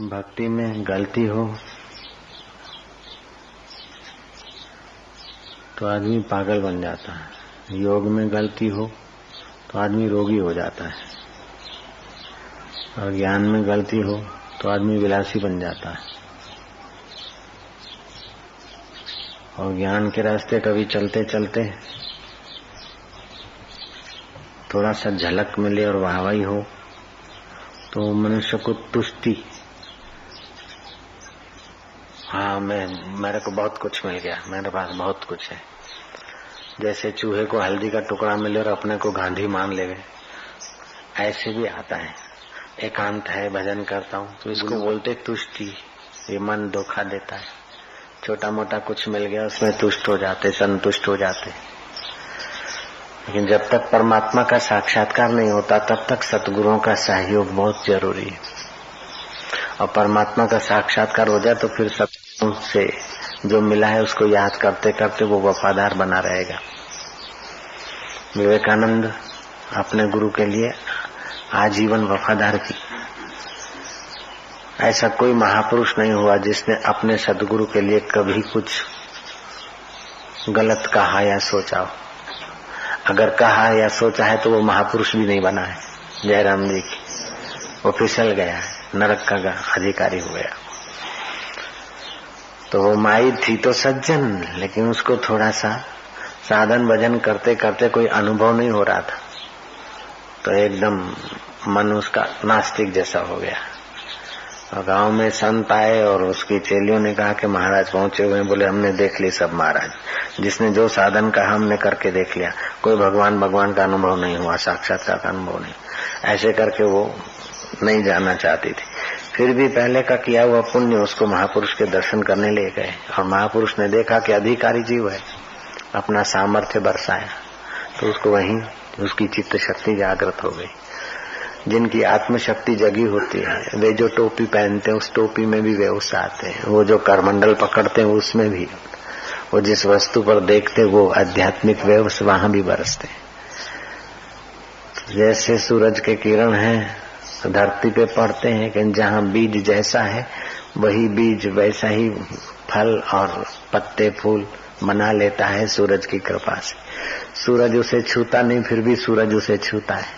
भक्ति में गलती हो तो आदमी पागल बन जाता है। योग में गलती हो तो आदमी रोगी हो जाता है। और ज्ञान में गलती हो तो आदमी विलासी बन जाता है। और ज्ञान के रास्ते कभी चलते चलते थोड़ा सा झलक मिले और वाहवाही हो तो मनुष्य को तुष्टि हाँ मैं मेरे को बहुत कुछ मिल गया। मेरे पास बहुत कुछ है। जैसे चूहे को हल्दी का टुकड़ा मिले और अपने को गांधी मान ले गए। ऐसे भी आता है। एकांत है भजन करता हूँ। तो इसको बोलते तुष्टि। ये मन धोखा देता है। छोटा मोटा कुछ मिल गया उसमें तुष्ट हो जाते संतुष्ट हो जाते। लेकिन जब तक परमात्मा का साक्षात्कार नहीं होता तब तक सतगुरुओं का सहयोग बहुत ज़रूरी है। और परमात्मा का साक्षात्कार हो जाए तो फिर सबसे जो मिला है उसको याद करते करते वो वफादार बना रहेगा। विवेकानंद अपने गुरु के लिए आजीवन वफादार थी। ऐसा कोई महापुरुष नहीं हुआ जिसने अपने सदगुरु के लिए कभी कुछ गलत कहा या सोचा हो। अगर कहा या सोचा है तो वो महापुरुष भी नहीं बना है। जयराम जी की। वो फिसल गया है। नरक का अधिकारी हो गया। तो वो माई थी तो सज्जन, लेकिन उसको थोड़ा सा साधन भजन करते करते कोई अनुभव नहीं हो रहा था। तो एकदम मन उसका नास्तिक जैसा हो गया। और गाँव में संत आए और उसकी चेलियों ने कहा कि महाराज पहुँचे हुए बोले, हमने देख ली सब महाराज। जिसने जो साधन कहा हमने करके देख लिया। कोई भगवान भगवान का अनुभव नहीं हुआ साक्षात्कार का अनुभव नहीं। ऐसे करके वो नहीं जाना चाहती थी। फिर भी पहले का किया हुआ पुण्य उसको महापुरुष के दर्शन करने ले गए और महापुरुष ने देखा कि अधिकारी जीव है, अपना सामर्थ्य बरसाया। तो उसको वहीं उसकी चित्त शक्ति जागृत हो गई। जिनकी आत्मशक्ति जगी होती है, वे जो टोपी पहनते हैं, उस टोपी में भी वे उस आते हैं। वो जो करमंडल पकड़ते हैं, उसमें भी। वो जिस वस्तु पर देखते वो आध्यात्मिक वे वहाँ भी बरसते जैसे सूरज के किरण हैं धरती पे पड़ते हैं कि जहाँ बीज जैसा है, वही बीज वैसा ही फल और पत्ते, फूल बना लेता है सूरज की कृपा से। सूरज उसे छूता नहीं, फिर भी सूरज उसे छूता है।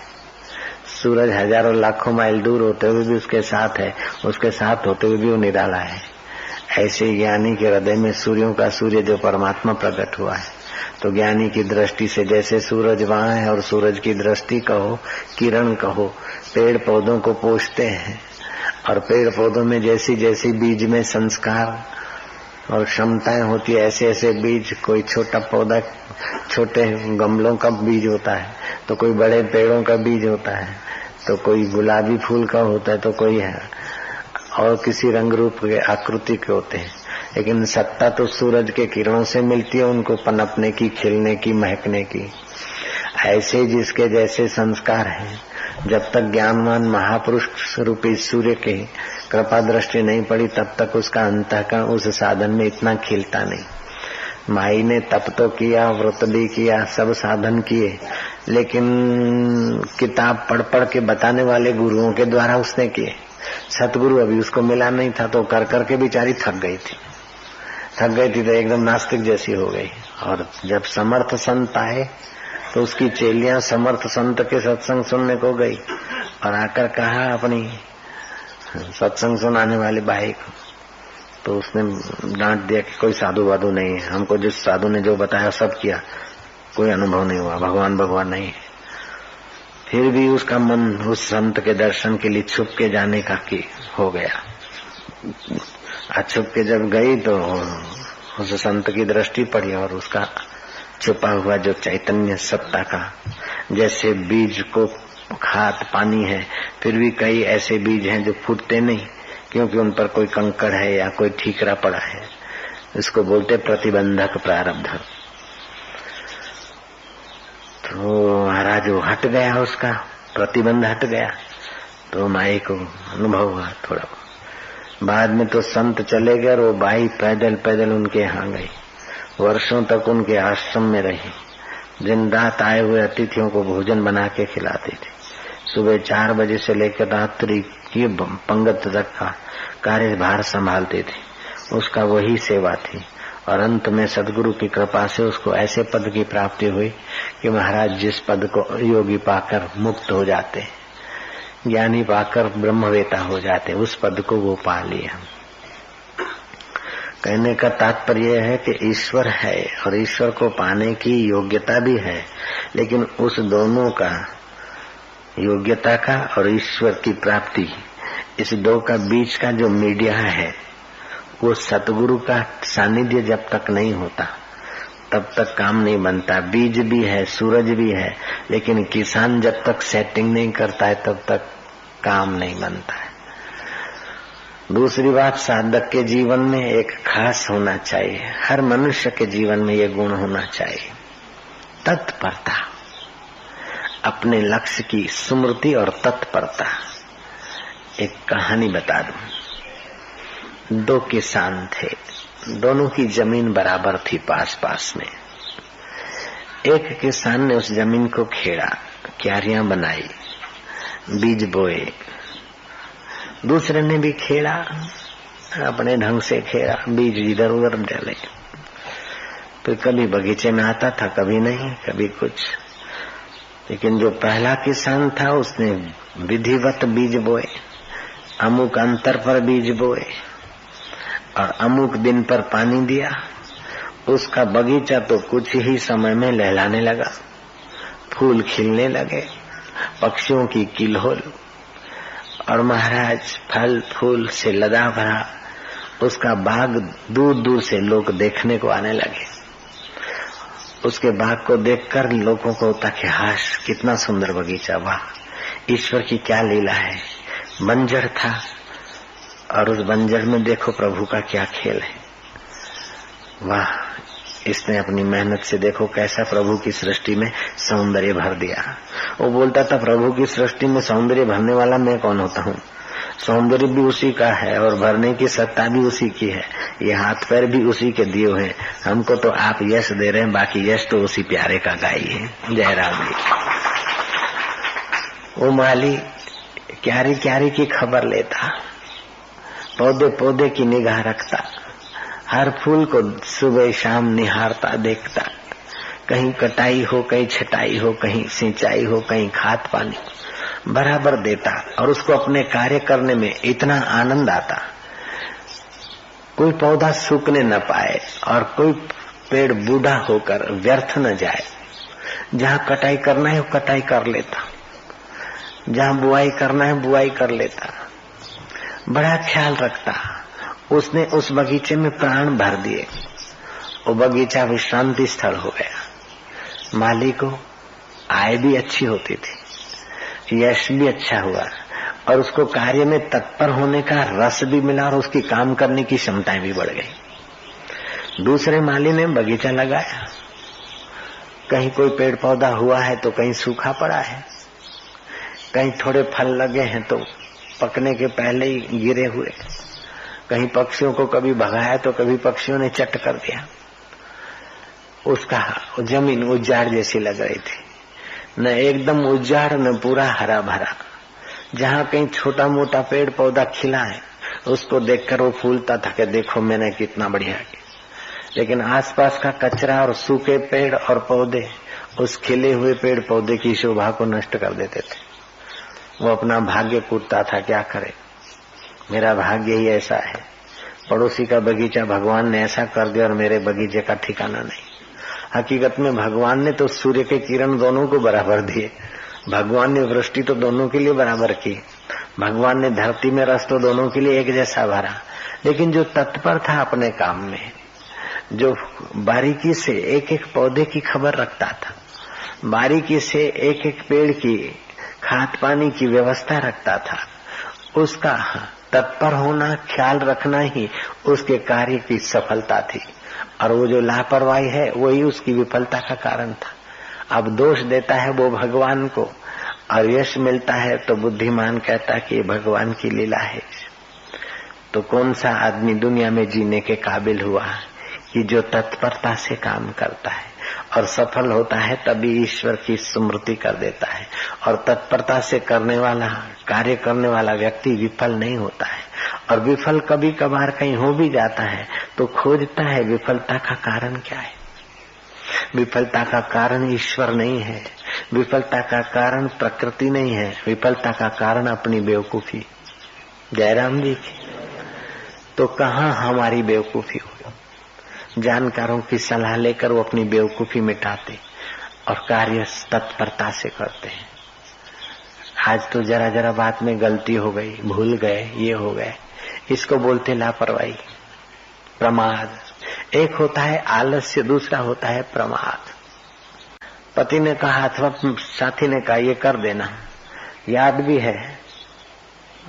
सूरज हज़ारों लाखों माइल दूर होते हुए भी उसके साथ है, उसके साथ होते हुए भी वो निराला है। ऐसे ज्ञानी के हृदय में सूर्यों का सूर्य जो परमात्मा प्रकट हुआ है तो ज्ञानी की दृष्टि से जैसे सूरज वहाँ है और सूरज की दृष्टि कहो, किरण कहो, पेड़ पौधों को पोषते हैं। और पेड़ पौधों में जैसी जैसी बीज में संस्कार और क्षमताएँ होती है, ऐसे ऐसे बीज, कोई छोटा पौधा, छोटे गमलों का बीज होता है तो कोई बड़े पेड़ों का बीज होता है तो कोई गुलाबी फूल का होता है तो कोई है। और किसी रंग रूप के आकृति के होते हैं। लेकिन सत्ता तो सूरज के किरणों से मिलती है उनको पनपने की, खिलने की, महकने की। ऐसे जिसके जैसे संस्कार हैं। जब तक ज्ञानवान महापुरुष रूपी सूर्य के कृपा दृष्टि नहीं पड़ी, तब तक उसका अंतकरण उस साधन में इतना खिलता नहीं। माई ने तप तो किया, व्रत भी किया, सब साधन किए, लेकिन किताब पढ़ पढ़ के बताने वाले गुरुओं के द्वारा उसने किए। सतगुरु अभी उसको मिला नहीं था तो कर करके बेचारी थक गई थी। थक गई थी तो एकदम नास्तिक जैसी हो गई। और जब समर्थ संत आए तो उसकी चेलियाँ समर्थ संत के सत्संग सुनने को गई और आकर कहा अपनी सत्संग सुनाने वाली भाई को। तो उसने डांट दिया कि कोई साधु वाधु नहीं है। हमको जिस साधु ने जो बताया सब किया, कोई अनुभव नहीं हुआ। भगवान भगवान नहीं फिर भी उसका मन उस संत के दर्शन के लिए छुप के जाने का की हो गया। छुप के जब गई तो उस संत की दृष्टि पड़ी और उसका छुपा हुआ जो चैतन्य सत्ता का जैसे बीज को खाद पानी है, फिर भी कई ऐसे बीज हैं जो फूटते नहीं, क्योंकि उन पर कोई कंकड़ है या कोई ठीकरा पड़ा है। इसको बोलते प्रतिबंधक प्रारब्ध। तो महाराज, वो हट गया उसका, प्रतिबंध हट गया। तो माई को अनुभव हुआ थोड़ा बाद में तो संत चले गए और वो बाई पैदल पैदल उनके यहाँ गई वर्षों तक उनके आश्रम में रही। दिन रात आए हुए अतिथियों को भोजन बना के खिलाती थी। सुबह चार बजे से लेकर रात्रि की पंगत तक का कार्यभार संभालते थे। उसका वही सेवा थी। और अंत में सदगुरु की कृपा से उसको ऐसे पद की प्राप्ति हुई कि महाराज जिस पद को योगी पाकर मुक्त हो जाते। ज्ञानी पाकर ब्रह्मवेता हो जाते, उस पद को वो पा लिया। कहने का तात्पर्य है कि ईश्वर है, और ईश्वर को पाने की योग्यता भी है, लेकिन उस दोनों का योग्यता का और ईश्वर की प्राप्ति, इस दो का बीच का जो मीडिया है, वो सतगुरु का सानिध्य जब तक नहीं होता। तब तक काम नहीं बनता। बीज भी है, सूरज भी है, लेकिन किसान जब तक सेटिंग नहीं करता है, तब तक काम नहीं बनता है। दूसरी बात, साधक के जीवन में एक खास होना चाहिए। हर मनुष्य के जीवन में ये गुण होना चाहिए। तत्परता। अपने लक्ष्य की स्मृति और तत्परता। एक कहानी बता दू। दो किसान थे। दोनों की ज़मीन बराबर थी पास पास में। एक किसान ने उस ज़मीन को खेड़ा क्यारियाँ बनाई, बीज बोए। दूसरे ने भी खेड़ा अपने ढंग से खेड़ा बीज इधर उधर डाले। फिर कभी बगीचे में आता था, कभी नहीं, कभी कुछ। लेकिन जो पहला किसान था, उसने विधिवत बीज बोए, अमुक अंतर पर बीज बोए। और अमुक दिन पर पानी दिया। उसका बगीचा तो कुछ ही समय में लहलाने लगा। फूल खिलने लगे, पक्षियों की किलहोल। और महाराज, फल, फूल से लदा भरा, उसका बाग दूर दूर से लोग देखने को आने लगे। उसके बाग को देखकर लोगों को होता कि, हाश, कितना सुंदर बगीचा, वाह! ईश्वर की क्या लीला है। बंजर था और उस बंजर में देखो प्रभु का क्या खेल है। वाह, इसने अपनी मेहनत से देखो कैसा प्रभु की सृष्टि में सौंदर्य भर दिया। वो बोलता था, प्रभु की सृष्टि में सौंदर्य भरने वाला मैं कौन होता हूँ? सौंदर्य भी उसी का है और भरने की सत्ता भी उसी की है। ये हाथ पैर भी उसी के दिए हुए हमको तो आप यश दे रहे हैं, बाकी यश तो उसी प्यारे का गाई है। जयराम जी। वो माली क्यारी क्यारी की खबर लेता। पौधे पौधे की निगाह रखता, हर फूल को सुबह शाम निहारता, देखता। कहीं कटाई हो, कहीं छटाई हो, कहीं सिंचाई हो, कहीं खाद पानी बराबर देता और उसको अपने कार्य करने में इतना आनंद आता। कोई पौधा सूखने न पाए और कोई पेड़ बूढ़ा होकर व्यर्थ न जाए। जहाँ कटाई करना है, वो कटाई कर लेता। जहाँ बुआई करना है, बुआई कर लेता। बड़ा ख्याल रखता। उसने उस बगीचे में प्राण भर दिए। वो बगीचा विश्रांति स्थल हो गया। माली को आय भी अच्छी होती थी। यश भी अच्छा हुआ। और उसको कार्य में तत्पर होने का रस भी मिला और उसकी काम करने की क्षमताएँ भी बढ़ गई। दूसरे माली ने बगीचा लगाया। कहीं कोई पेड़ पौधा हुआ है तो कहीं सूखा पड़ा है। कहीं थोड़े फल लगे हैं तो पकने के पहले ही गिरे हुए। कहीं पक्षियों को कभी भगाया तो कभी पक्षियों ने चट कर दिया। उसका ज़मीन उजाड़ जैसी लग रही थी। न एकदम उजाड़ न पूरा हरा भरा जहाँ कहीं छोटा मोटा पेड़ पौधा खिला है, उसको देखकर वो फूलता था कि देखो मैंने कितना बढ़िया किया। लेकिन आसपास का कचरा और सूखे पेड़ और पौधे, उस खिले हुए पेड़ पौधे की शोभा को नष्ट कर देते थे। वो अपना भाग्य कूदता था, क्या करे? मेरा भाग्य ही ऐसा है। पड़ोसी का बगीचा भगवान ने ऐसा कर दिया और मेरे बगीचे का ठिकाना नहीं। हकीकत में भगवान ने तो सूर्य के किरण दोनों को बराबर दिए। भगवान ने वृष्टि तो दोनों के लिए बराबर की। भगवान ने धरती में रस तो दोनों के लिए एक जैसा भरा। लेकिन जो तत्पर था अपने काम में, जो बारीकी से एक एक पौधे की खबर रखता था, बारीकी से एक एक पेड़ की खाद पानी की व्यवस्था रखता था। उसका तत्पर होना, ख्याल रखना ही उसके कार्य की सफलता थी। और वो जो लापरवाही है, वही उसकी विफलता का कारण था। अब दोष देता है वो भगवान को, और यश मिलता है तो बुद्धिमान कहता कि ये भगवान की लीला है। तो कौन सा आदमी दुनिया में जीने के काबिल हुआ कि जो तत्परता से काम करता है? और सफल होता है, तभी ईश्वर की स्मृति कर देता है। और तत्परता से करने वाला, कार्य करने वाला व्यक्ति विफल नहीं होता है। और विफल कभी कभार कहीं हो भी जाता है तो खोजता है विफलता का कारण क्या है। विफलता का कारण ईश्वर नहीं है। विफलता का कारण प्रकृति नहीं है। विफलता का कारण अपनी बेवकूफ़ी। जयराम जी की। तो कहा हमारी बेवकूफ़ी हो जानकारों की सलाह लेकर वो अपनी बेवकूफ़ी मिटाते और कार्य तत्परता से करते हैं। आज तो जरा जरा बात में गलती हो गई, भूल गए, ये हो गए। इसको बोलते लापरवाही, प्रमाद। एक होता है आलस्य, दूसरा होता है प्रमाद। पति ने कहा, अथवा साथी ने कहा, ये कर देना। याद भी है।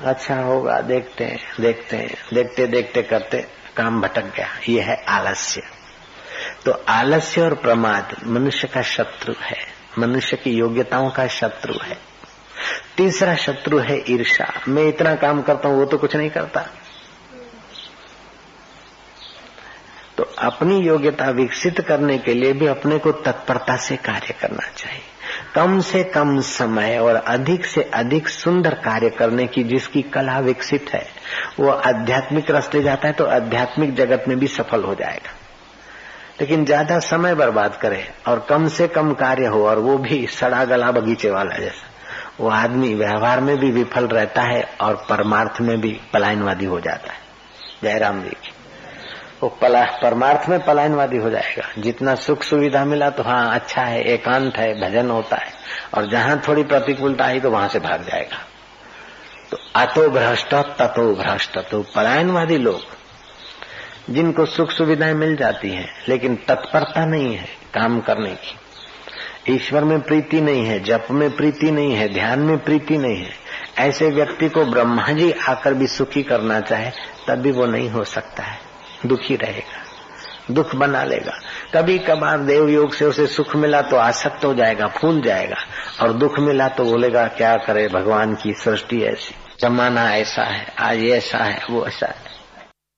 अच्छा होगा, देखते हैं देखते हैं, देखते देखते करते। काम भटक गया। ये है आलस्य। तो आलस्य और प्रमाद मनुष्य का शत्रु है। मनुष्य की योग्यताओं का शत्रु है। तीसरा शत्रु है ईर्षा मैं इतना काम करता हूँ, वो तो कुछ नहीं करता। तो अपनी योग्यता विकसित करने के लिए भी अपने को तत्परता से कार्य करना चाहिए। कम से कम समय और अधिक से अधिक सुंदर कार्य करने की जिसकी कला विकसित है, वो आध्यात्मिक रास्ते जाता है तो आध्यात्मिक जगत में भी सफल हो जाएगा। लेकिन ज़्यादा समय बर्बाद करे और कम से कम कार्य हो और वो भी सड़ा गला बगीचे वाला जैसा। वो आदमी व्यवहार में भी विफल रहता है और परमार्थ में भी पलायनवादी हो जाता है। जयराम जी की। वो पला, परमार्थ में पलायनवादी हो जाएगा। जितना सुख सुविधा मिला तो हाँ अच्छा है, एकांत है, भजन होता है। और जहाँ थोड़ी प्रतिकूलता आई तो वहाँ से भाग जाएगा। तो अतो भ्रष्ट, ततो भ्रष्ट तो पलायनवादी लोग, जिनको सुख सुविधाएँ मिल जाती हैं, लेकिन तत्परता नहीं है काम करने की। ईश्वर में प्रीति नहीं है, जप में प्रीति नहीं है, ध्यान में प्रीति नहीं है। ऐसे व्यक्ति को ब्रह्मा जी आकर भी सुखी करना चाहे, तब भी वो नहीं हो सकता है। दुखी रहेगा, दुख बना लेगा। कभी कभार देव योग से उसे सुख मिला तो आसक्त हो जाएगा, फूल जाएगा, और दुख मिला तो बोलेगा, क्या करे भगवान की सृष्टि ऐसी? जमाना ऐसा है, आज ऐसा है, वो ऐसा है।